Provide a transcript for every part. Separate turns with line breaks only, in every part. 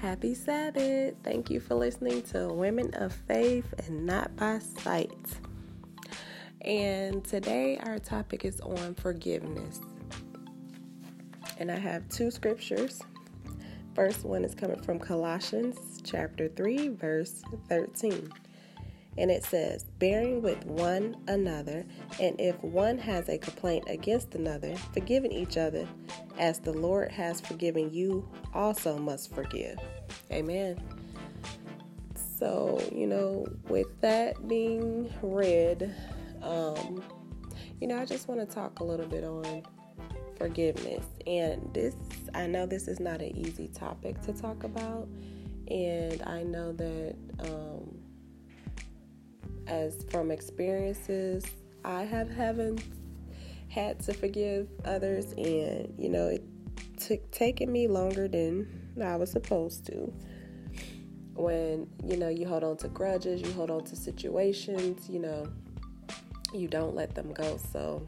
Happy Sabbath. Thank you for listening to Women of Faith and Not by Sight. And today our topic is on forgiveness. And I have two scriptures. First one is coming from Colossians chapter 3 verse 13 and it says, bearing with one another, and if one has a complaint against another, forgiving each other, as the Lord has forgiven you, also must forgive. Amen. So, you know, with that being read, um, you know, I just want to talk a little bit on forgiveness. And this, I know this is not an easy topic to talk about. And I know that, um, as from experiences I have haven't had to forgive others, and you know, it took taking me longer than I was supposed to. When you know you hold on to grudges, you hold on to situations, you know, you don't let them go. So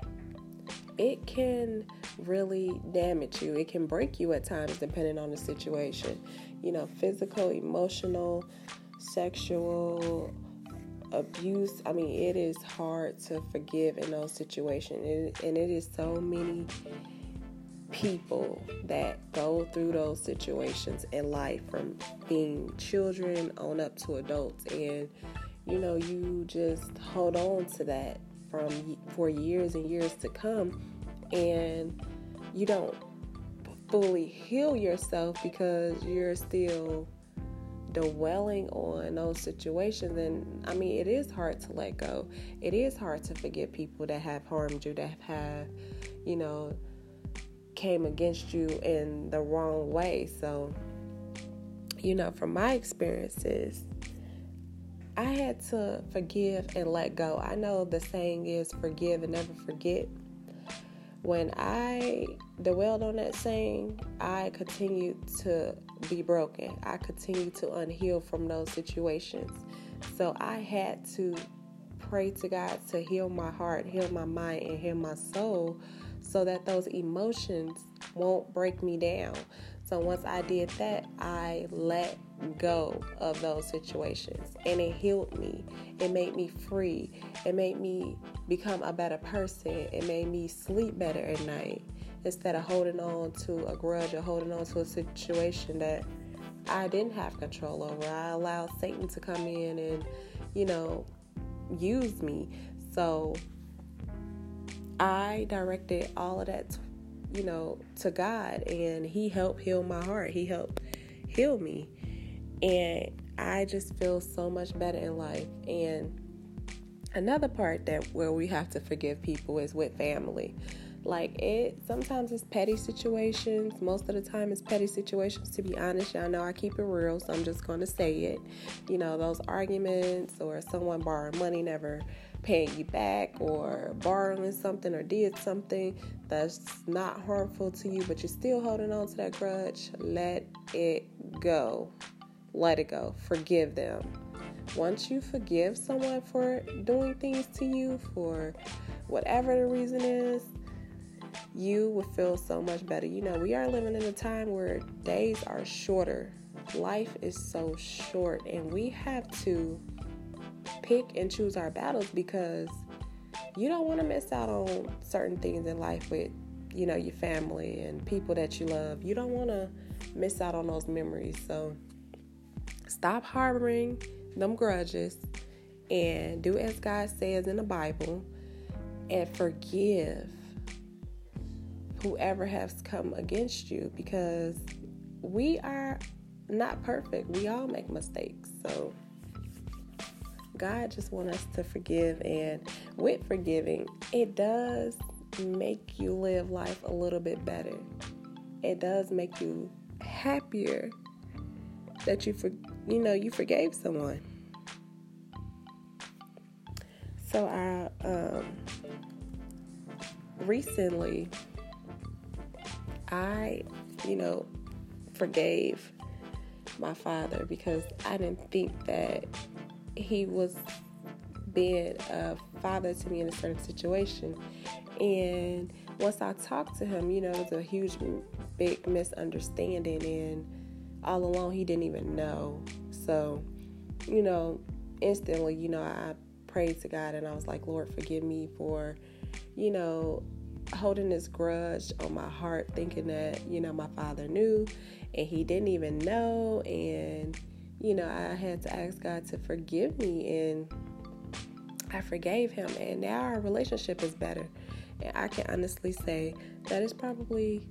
it can really damage you. It can break you at times, depending on the situation. You know, physical, emotional, sexual abuse i mean it is hard to forgive in those situations. And it is so many people that go through those situations in life from being children on up to adults. And you know you just hold on to that from for years and years to come. And you don't fully heal yourself because you're still dwelling on those situations and i mean it is hard to let go. It is hard to forget people that have harmed you that have you know came against you in the wrong way. So you know from my experiences i had to forgive and let go. I know the saying is forgive and never forget when I dwelled on that saying, I continued to be broken. I continued to unheal from those situations. So I had to pray to God to heal my heart, heal my mind, and heal my soul so that those emotions won't break me down. So once I did that, I let go of those situations and it healed me. It made me free. It made me become a better person. It made me sleep better at night instead of holding on to a grudge or holding on to a situation that I didn't have control over. I allowed Satan to come in and, you know, use me. So I directed all of that you know, to God and He helped heal my heart. He helped heal me. And I just feel so much better in life. And another part that where we have to forgive people is with family. Like it sometimes it's petty situations. Most of the time it's petty situations to be honest. Y'all know I keep it real, so I'm just gonna say it. You know, those arguments or someone borrowing money never paying you back or borrowing something or did something that's not harmful to you, but you're still holding on to that grudge, let it go. Let it go. Forgive them. Once you forgive someone for doing things to you, for whatever the reason is, you will feel so much better. You know, we are living in a time where days are shorter. Life is so short, and we have to pick and choose our battles because you don't want to miss out on certain things in life with you know your family and people that you love. You don't want to miss out on those memories. So stop harboring them grudges and do as god says in the bible and forgive whoever has come against you because we are not perfect. We all make mistakes. So God just wants us to forgive, and with forgiving, it does make you live life a little bit better. It does make you happier that you for you know you forgave someone. So I um, recently I you know forgave my father because I didn't think that he was being a father to me in a certain situation. And once I talked to him, you know, it was a huge, big misunderstanding. And all along he didn't even know. So, you know, instantly, you know, I prayed to God and I was like, Lord, forgive me for, you know, holding this grudge on my heart, thinking that, you know, my father knew and he didn't even know. And, you know, I had to ask God to forgive me and I forgave him. And now our relationship is better. And I can honestly say that is probably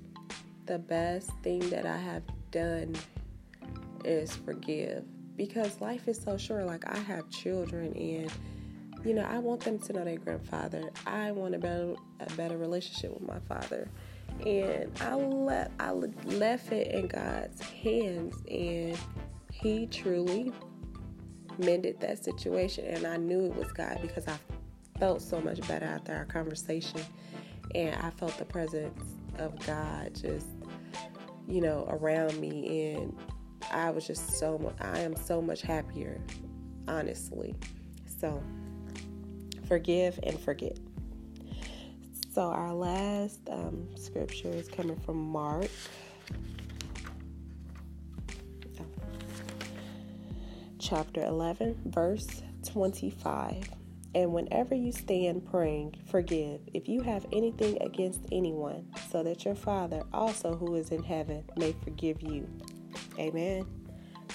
the best thing that I have done is forgive because life is so short. Like I have children and you know, I want them to know their grandfather. I want a better a better relationship with my father. And I let I left it in God's hands and he truly mended that situation and I knew it was God because I felt so much better after our conversation and I felt the presence of God just you know around me and I was just so I am so much happier honestly. So forgive and forget. So our last um, scripture is coming from Mark chapter 11 verse 25 and whenever you stand praying, forgive if you have anything against anyone, so that your Father also who is in heaven may forgive you. Amen.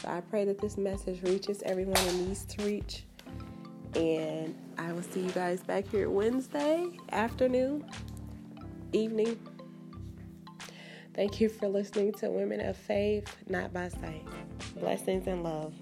So I pray that this message reaches everyone it needs to reach. And I will see you guys back here Wednesday afternoon, evening. Thank you for listening to Women of Faith, Not by Sight. Blessings and love.